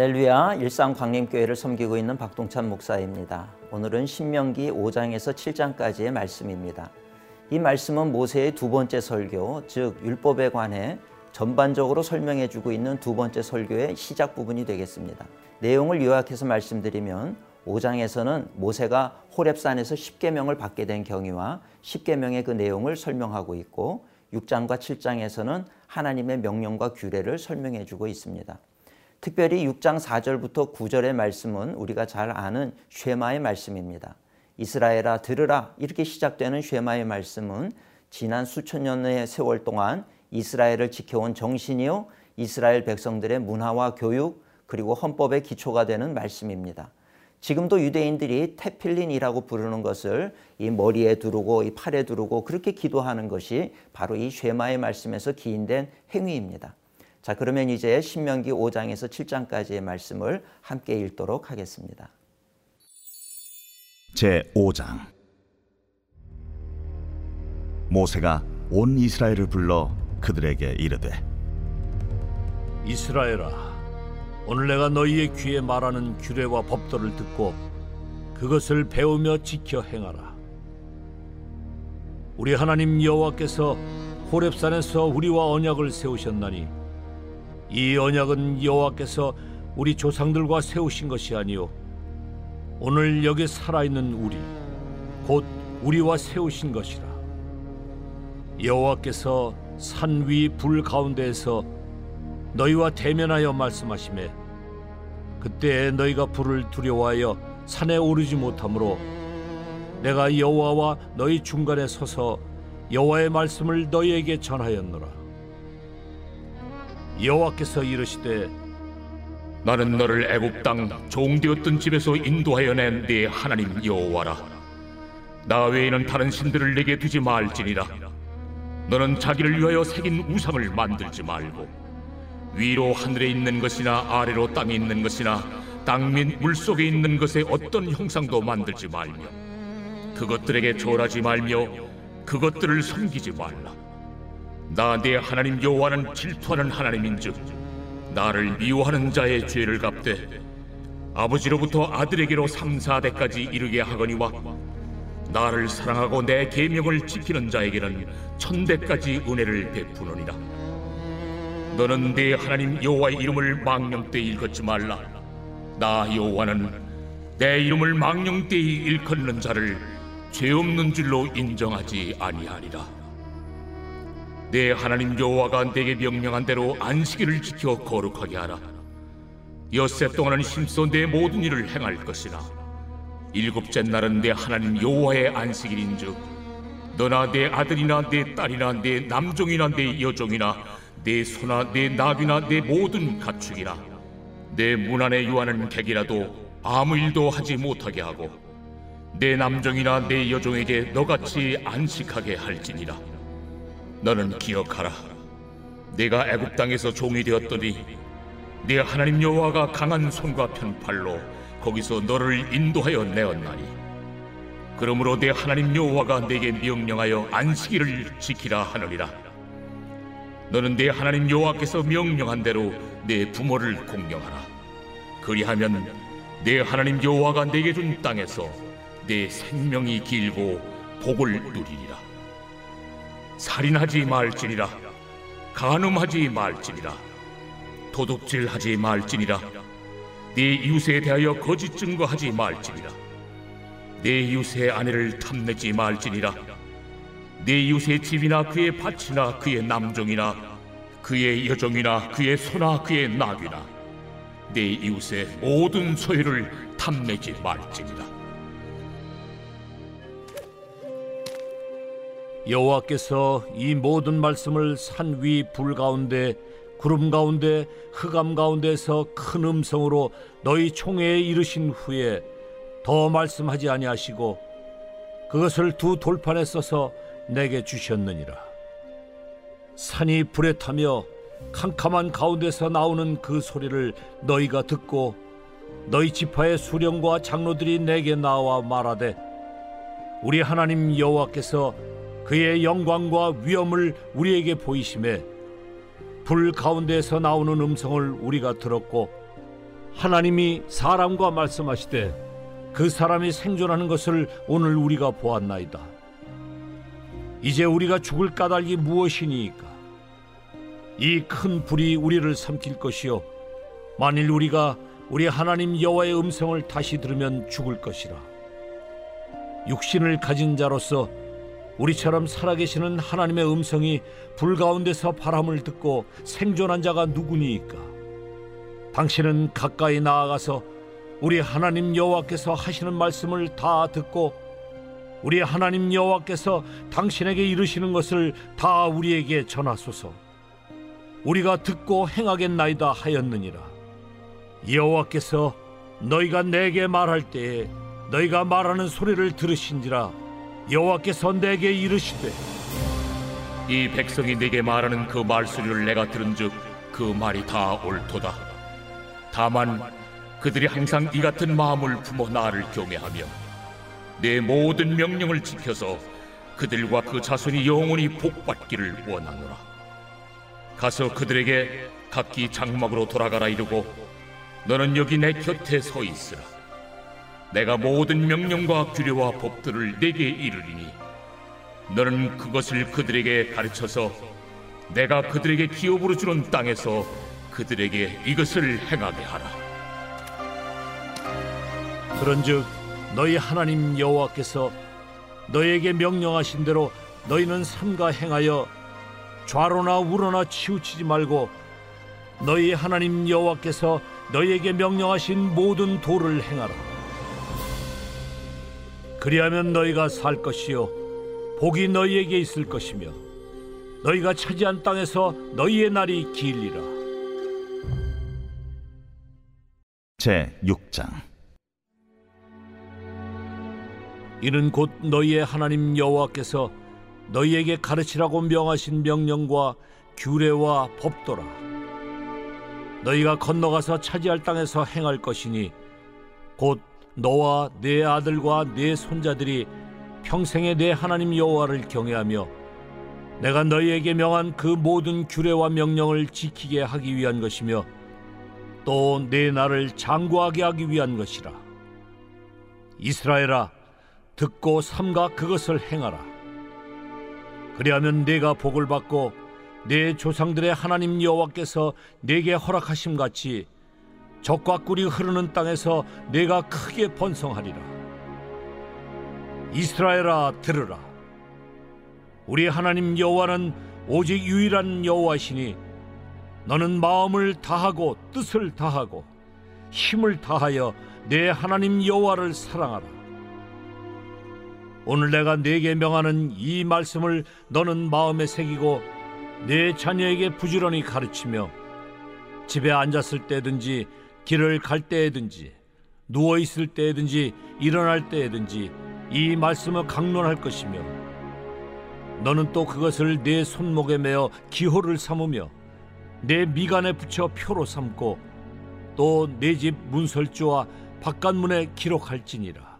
할렐루야 일산 광림교회를 섬기고 있는 박동찬 목사입니다. 오늘은 신명기 5장에서 7장까지의 말씀입니다. 이 말씀은 모세의 두 번째 설교, 즉 율법에 관해 전반적으로 설명해 주고 있는 두 번째 설교의 시작 부분이 되겠습니다. 내용을 요약해서 말씀드리면 5장에서는 모세가 호렙산에서 10계명을 받게 된 경위와 10계명의 그 내용을 설명하고 있고 6장과 7장에서는 하나님의 명령과 규례를 설명해 주고 있습니다. 특별히 6장 4절부터 9절의 말씀은 우리가 잘 아는 쉐마의 말씀입니다. 이스라엘아 들으라 이렇게 시작되는 쉐마의 말씀은 지난 수천 년의 세월 동안 이스라엘을 지켜온 정신이요 이스라엘 백성들의 문화와 교육 그리고 헌법의 기초가 되는 말씀입니다. 지금도 유대인들이 테필린이라고 부르는 것을 이 머리에 두르고 이 팔에 두르고 그렇게 기도하는 것이 바로 이 쉐마의 말씀에서 기인된 행위입니다. 자, 그러면 이제 신명기 5장에서 7장까지의 말씀을 함께 읽도록 하겠습니다. 제 5장 모세가 온 이스라엘을 불러 그들에게 이르되 이스라엘아 오늘 내가 너희의 귀에 말하는 규례와 법도를 듣고 그것을 배우며 지켜 행하라 우리 하나님 여호와께서 호렙산에서 우리와 언약을 세우셨나니 이 언약은 여호와께서 우리 조상들과 세우신 것이 아니요 오늘 여기 살아있는 우리 곧 우리와 세우신 것이라. 여호와께서 산 위 불 가운데에서 너희와 대면하여 말씀하심에 그때 너희가 불을 두려워하여 산에 오르지 못하므로 내가 여호와와 너희 중간에 서서 여호와의 말씀을 너희에게 전하였노라 여호와께서 이르시되 나는 너를 애굽 땅 종되었던 집에서 인도하여 낸 네 하나님 여호와라. 나 외에는 다른 신들을 내게 두지 말지니라. 너는 자기를 위하여 새긴 우상을 만들지 말고 위로 하늘에 있는 것이나 아래로 땅에 있는 것이나 땅 및 물속에 있는 것의 어떤 형상도 만들지 말며 그것들에게 절하지 말며 그것들을 섬기지 말라. 나네 하나님 여호와는 질투하는 하나님인즉 나를 미워하는 자의 죄를 갚되 아버지로부터 아들에게로 3, 4대까지 이르게 하거니와 나를 사랑하고 내 계명을 지키는 자에게는 천대까지 은혜를 베푸느니라. 너는 네 하나님 여호와의 이름을 망령되이 일컫지 말라. 나 여호와는 내 이름을 망령되이 일컫는 자를 죄 없는 줄로 인정하지 아니하리라 내 하나님 여호와가 내게 명령한 대로 안식일을 지켜 거룩하게 하라. 엿새 동안은 힘써 내 모든 일을 행할 것이나 일곱째 날은 내 하나님 여호와의 안식일인즉 너나 내 아들이나 내 딸이나 내 남종이나 내 여종이나 내 소나 내 나귀나 내 모든 가축이나 내 문 안에 유하는 객이라도 아무 일도 하지 못하게 하고 내 남종이나 내 여종에게 너같이 안식하게 할지니라. 너는 기억하라. 네가 애굽 땅에서 종이 되었더니 네 하나님 여호와가 강한 손과 편팔로 거기서 너를 인도하여 내었나니 그러므로 네 하나님 여호와가 네게 명령하여 안식일을 지키라 하느니라. 너는 네 하나님 여호와께서 명령한 대로 네 부모를 공경하라. 그리하면 네 하나님 여호와가 네게 준 땅에서 네 생명이 길고 복을 누리리라. 살인하지 말지니라. 간음하지 말지니라. 도둑질하지 말지니라. 네 이웃에 대하여 거짓 증거하지 말지니라. 네 이웃의 아내를 탐내지 말지니라. 네 이웃의 집이나 그의 밭이나 그의 남종이나 그의 여종이나 그의 소나 그의 나귀나 네 이웃의 모든 소유를 탐내지 말지니라 여호와께서 이 모든 말씀을 산 위 불 가운데 구름 가운데 흑암 가운데서 큰 음성으로 너희 총회에 이르신 후에 더 말씀하지 아니하시고 그것을 두 돌판에 써서 내게 주셨느니라. 산이 불에 타며 캄캄한 가운데서 나오는 그 소리를 너희가 듣고 너희 지파의 수령과 장로들이 내게 나와 말하되 우리 하나님 여호와께서 그의 영광과 위엄을 우리에게 보이심에 불 가운데서 나오는 음성을 우리가 들었고 하나님이 사람과 말씀하시되 그 사람이 생존하는 것을 오늘 우리가 보았나이다. 이제 우리가 죽을 까닭이 무엇이니까? 이 큰 불이 우리를 삼킬 것이요 만일 우리가 우리 하나님 여호와의 음성을 다시 들으면 죽을 것이라. 육신을 가진 자로서 우리처럼 살아계시는 하나님의 음성이 불 가운데서 바람을 듣고 생존한 자가 누구니까? 당신은 가까이 나아가서 우리 하나님 여호와께서 하시는 말씀을 다 듣고 우리 하나님 여호와께서 당신에게 이르시는 것을 다 우리에게 전하소서. 우리가 듣고 행하겠나이다 하였느니라. 여호와께서 너희가 내게 말할 때에 너희가 말하는 소리를 들으신지라 여호와께서 내게 이르시되 이 백성이 내게 말하는 그 말소리를 내가 들은즉 그 말이 다 옳도다. 다만 그들이 항상 이 같은 마음을 품어 나를 경외하며 내 모든 명령을 지켜서 그들과 그 자손이 영원히 복받기를 원하노라. 가서 그들에게 각기 장막으로 돌아가라 이르고 너는 여기 내 곁에 서 있으라. 내가 모든 명령과 규례와 법들을 내게 이르리니 너는 그것을 그들에게 가르쳐서 내가 그들에게 기업으로 주는 땅에서 그들에게 이것을 행하게 하라. 그런즉 너희 하나님 여호와께서 너희에게 명령하신 대로 너희는 삼가 행하여 좌로나 우로나 치우치지 말고 너희 하나님 여호와께서 너희에게 명령하신 모든 도를 행하라. 그리하면 너희가 살 것이요 복이 너희에게 있을 것이며 너희가 차지한 땅에서 너희의 날이 길리라. 제 6장 이는 곧 너희의 하나님 여호와께서 너희에게 가르치라고 명하신 명령과 규례와 법도라. 너희가 건너가서 차지할 땅에서 행할 것이니 곧 너와 네 아들과 네 손자들이 평생에 내 하나님 여호와를 경외하며 내가 너희에게 명한 그 모든 규례와 명령을 지키게 하기 위한 것이며 또 내 나를 장구하게 하기 위한 것이라. 이스라엘아 듣고 삼가 그것을 행하라. 그리하면 내가 복을 받고 내 조상들의 하나님 여호와께서 내게 허락하심 같이 적과 꿀이 흐르는 땅에서 내가 크게 번성하리라. 이스라엘아 들으라. 우리 하나님 여호와는 오직 유일한 여호와시니 너는 마음을 다하고 뜻을 다하고 힘을 다하여 내 하나님 여호와를 사랑하라. 오늘 내가 네게 명하는 이 말씀을 너는 마음에 새기고 내 자녀에게 부지런히 가르치며 집에 앉았을 때든지 길을 갈 때에든지 누워 있을 때에든지 일어날 때에든지 이 말씀을 강론할 것이며 너는 또 그것을 내 손목에 매어 기호를 삼으며 내 미간에 붙여 표로 삼고 또 내 집 문설주와 바깥문에 기록할지니라.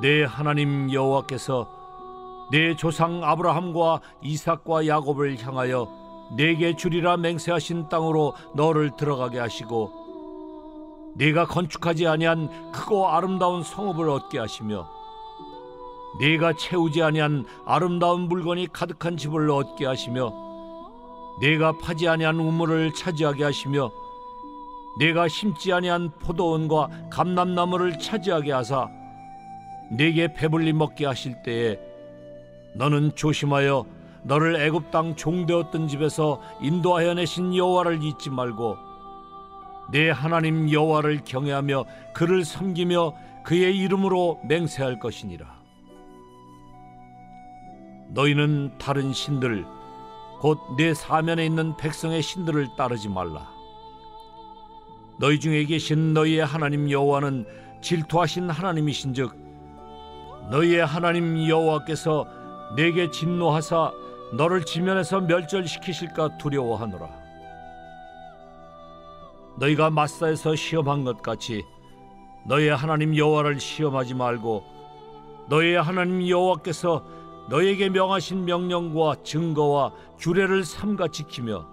내 하나님 여호와께서 내 조상 아브라함과 이삭과 야곱을 향하여 내게 주리라 맹세하신 땅으로 너를 들어가게 하시고 네가 건축하지 아니한 크고 아름다운 성읍을 얻게 하시며 네가 채우지 아니한 아름다운 물건이 가득한 집을 얻게 하시며 네가 파지 아니한 우물을 차지하게 하시며 네가 심지 아니한 포도원과 감람나무를 차지하게 하사 네게 배불리 먹게 하실 때에 너는 조심하여 너를 애굽 땅 종되었던 집에서 인도하여 내신 여호와를 잊지 말고 내 하나님 여호와를 경외하며 그를 섬기며 그의 이름으로 맹세할 것이니라. 너희는 다른 신들 곧 내 사면에 있는 백성의 신들을 따르지 말라. 너희 중에 계신 너희의 하나님 여호와는 질투하신 하나님이신즉 너희의 하나님 여호와께서 내게 진노하사 너를 지면에서 멸절시키실까 두려워하노라. 너희가 마사에서 시험한 것 같이 너희의 하나님 여호와를 시험하지 말고 너희의 하나님 여호와께서 너희에게 명하신 명령과 증거와 규례를 삼가 지키며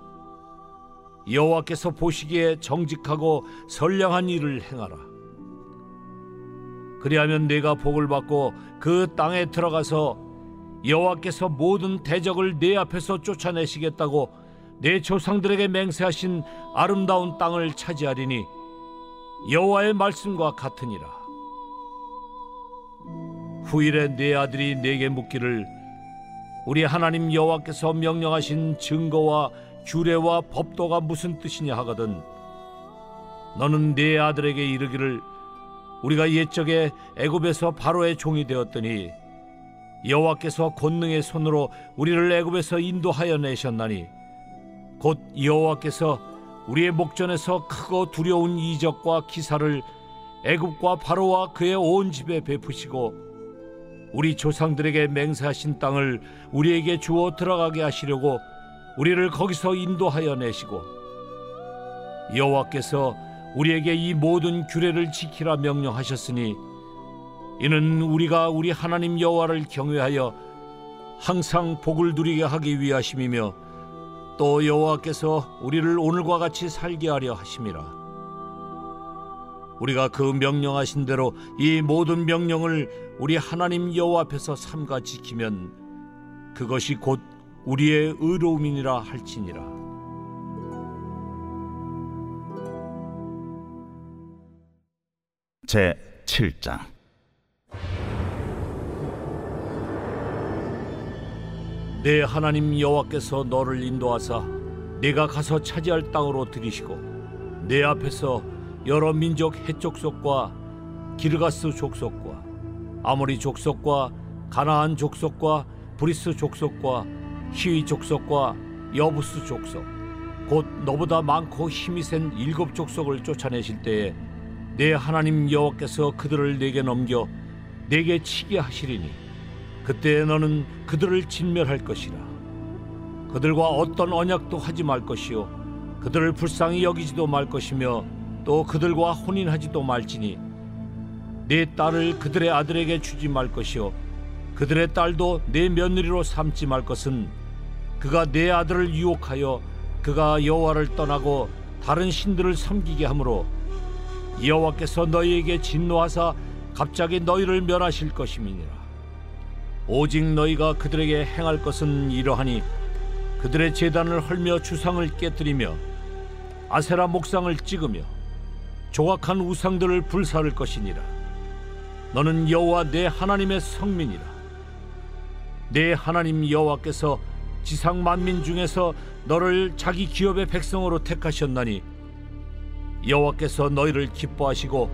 여호와께서 보시기에 정직하고 선량한 일을 행하라. 그리하면 내가 복을 받고 그 땅에 들어가서 여호와께서 모든 대적을 내 앞에서 쫓아내시겠다고 내 조상들에게 맹세하신 아름다운 땅을 차지하리니 여호와의 말씀과 같으니라. 후일에 내 아들이 내게 묻기를 우리 하나님 여호와께서 명령하신 증거와 규례와 법도가 무슨 뜻이냐 하거든 너는 내 아들에게 이르기를 우리가 옛적에 애굽에서 바로의 종이 되었더니 여호와께서 권능의 손으로 우리를 애굽에서 인도하여 내셨나니 곧 여호와께서 우리의 목전에서 크고 두려운 이적과 기사를 애굽과 바로와 그의 온 집에 베푸시고 우리 조상들에게 맹세하신 땅을 우리에게 주어 들어가게 하시려고 우리를 거기서 인도하여 내시고 여호와께서 우리에게 이 모든 규례를 지키라 명령하셨으니 이는 우리가 우리 하나님 여호와를 경외하여 항상 복을 누리게 하기 위하심이며 또 여호와께서 우리를 오늘과 같이 살게 하려 하심이라. 우리가 그 명령하신 대로 이 모든 명령을 우리 하나님 여호와 앞에서 삼가 지키면 그것이 곧 우리의 의로움이니라 할지니라. 제 7장 네 하나님 여호와께서 너를 인도하사 네가 가서 차지할 땅으로 들이시고 네 앞에서 여러 민족 헷 족속과 기르가스 족속과 아모리 족속과 가나안 족속과 브리스 족속과 히위 족속과 여부스 족속 곧 너보다 많고 힘이 센 일곱 족속을 쫓아내실 때에 내 하나님 여호와께서 그들을 내게 넘겨 내게 치게 하시리니 그때 너는 그들을 진멸할 것이라. 그들과 어떤 언약도 하지 말 것이요. 그들을 불쌍히 여기지도 말 것이며 또 그들과 혼인하지도 말지니. 내 딸을 그들의 아들에게 주지 말 것이요. 그들의 딸도 내 며느리로 삼지 말 것은 그가 내 아들을 유혹하여 그가 여호와를 떠나고 다른 신들을 섬기게 하므로 여호와께서 너희에게 진노하사 갑자기 너희를 멸하실 것임이니라 오직 너희가 그들에게 행할 것은 이러하니 그들의 제단을 헐며 주상을 깨뜨리며 아세라 목상을 찍으며 조각한 우상들을 불사를 것이니라. 너는 여호와 내 하나님의 성민이라. 내 하나님 여호와께서 지상 만민 중에서 너를 자기 기업의 백성으로 택하셨나니 여호와께서 너희를 기뻐하시고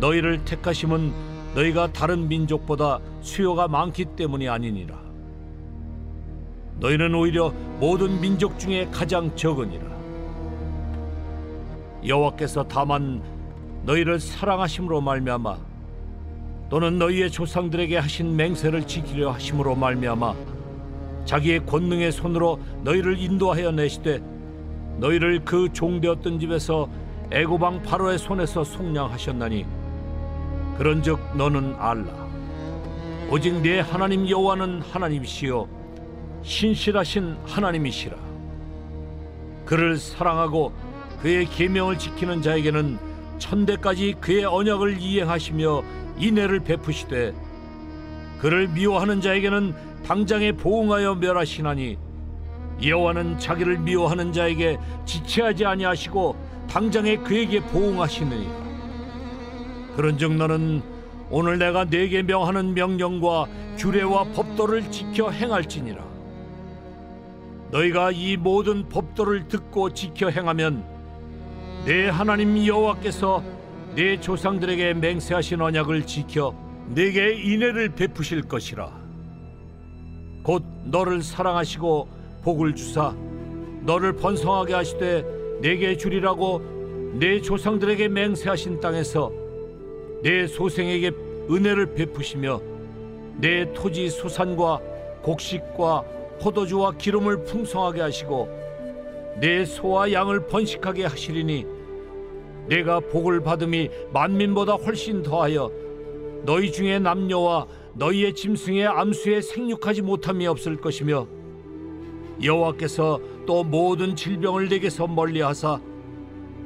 너희를 택하심은 너희가 다른 민족보다 수요가 많기 때문이 아니니라. 너희는 오히려 모든 민족 중에 가장 적으니라. 여호와께서 다만 너희를 사랑하심으로 말미암아 또는 너희의 조상들에게 하신 맹세를 지키려 하심으로 말미암아 자기의 권능의 손으로 너희를 인도하여 내시되 너희를 그 종되었던 집에서 애고방 바로의 손에서 속량하셨나니 그런즉 너는 알라. 오직 내 하나님 여호와는 하나님이시요 신실하신 하나님이시라. 그를 사랑하고 그의 계명을 지키는 자에게는 천대까지 그의 언약을 이행하시며 인애를 베푸시되 그를 미워하는 자에게는 당장에 보응하여 멸하시나니 여호와는 자기를 미워하는 자에게 지체하지 아니하시고 당장에 그에게 보응하시느니라 그런즉 너는 오늘 내가 네게 명하는 명령과 규례와 법도를 지켜 행할지니라. 너희가 이 모든 법도를 듣고 지켜 행하면 내 하나님 여호와께서 내 조상들에게 맹세하신 언약을 지켜 내게 인애를 베푸실 것이라. 곧 너를 사랑하시고 복을 주사 너를 번성하게 하시되 내게 주리라고 내 조상들에게 맹세하신 땅에서 내 소생에게 은혜를 베푸시며 내 토지 소산과 곡식과 포도주와 기름을 풍성하게 하시고 내 소와 양을 번식하게 하시리니 내가 복을 받음이 만민보다 훨씬 더하여 너희 중에 남녀와 너희의 짐승의 암수에 생육하지 못함이 없을 것이며 여호와께서 또 모든 질병을 내게서 멀리하사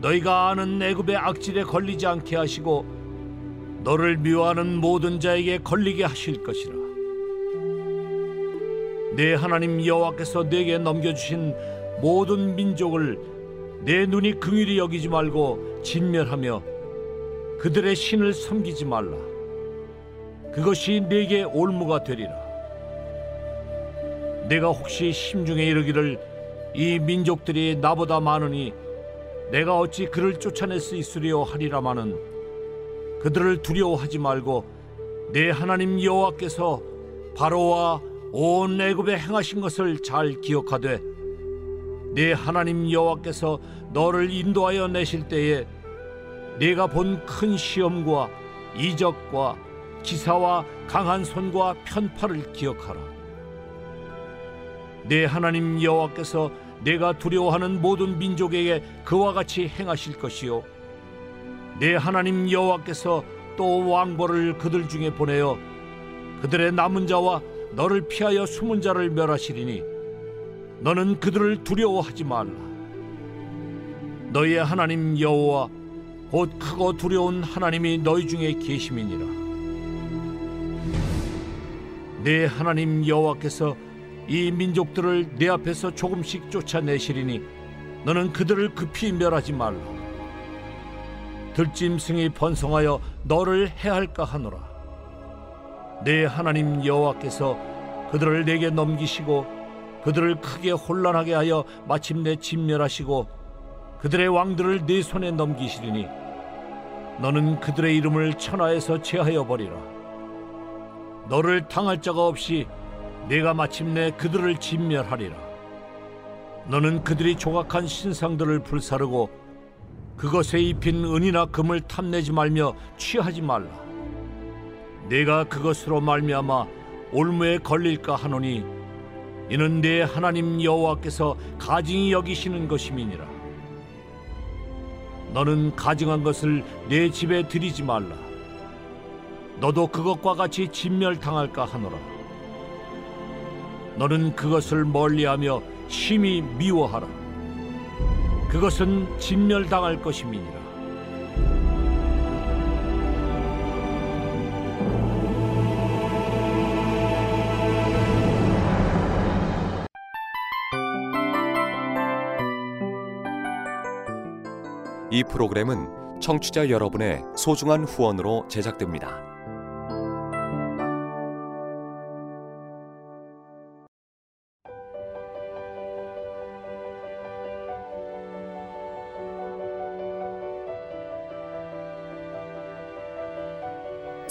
너희가 아는 애굽의 악질에 걸리지 않게 하시고 너를 미워하는 모든 자에게 걸리게 하실 것이라. 내 하나님 여호와께서 내게 넘겨주신 모든 민족을 내 눈이 긍휼히 여기지 말고 진멸하며 그들의 신을 섬기지 말라. 그것이 내게 올무가 되리라. 내가 혹시 심중에 이르기를 이 민족들이 나보다 많으니 내가 어찌 그를 쫓아낼 수 있으리요 하리라마는 그들을 두려워하지 말고 내 하나님 여호와께서 바로와 온 애굽에 행하신 것을 잘 기억하되 내 하나님 여호와께서 너를 인도하여 내실 때에 내가 본 큰 시험과 이적과 기사와 강한 손과 편파를 기억하라. 내 하나님 여호와께서 내가 두려워하는 모든 민족에게 그와 같이 행하실 것이요 내 하나님 여호와께서 또 왕벌을 그들 중에 보내어 그들의 남은 자와 너를 피하여 숨은 자를 멸하시리니 너는 그들을 두려워하지 말라 너희의 하나님 여호와 곧 크고 두려운 하나님이 너희 중에 계심이니라 내 하나님 여호와께서 이 민족들을 내 앞에서 조금씩 쫓아내시리니 너는 그들을 급히 멸하지 말라. 들짐승이 번성하여 너를 해할까 하노라. 내 하나님 여호와께서 그들을 내게 넘기시고 그들을 크게 혼란하게 하여 마침내 진멸하시고 그들의 왕들을 네 손에 넘기시리니 너는 그들의 이름을 천하에서 제하여 버리라. 너를 당할 자가 없이 내가 마침내 그들을 진멸하리라. 너는 그들이 조각한 신상들을 불사르고 그것에 입힌 은이나 금을 탐내지 말며 취하지 말라. 내가 그것으로 말미암아 올무에 걸릴까 하노니 이는 내 하나님 여호와께서 가증히 여기시는 것임이니라. 너는 가증한 것을 내 집에 들이지 말라. 너도 그것과 같이 진멸당할까 하노라. 너는 그것을 멀리하며 심히 미워하라. 그것은 진멸당할 것임이니라. 이 프로그램은 청취자 여러분의 소중한 후원으로 제작됩니다.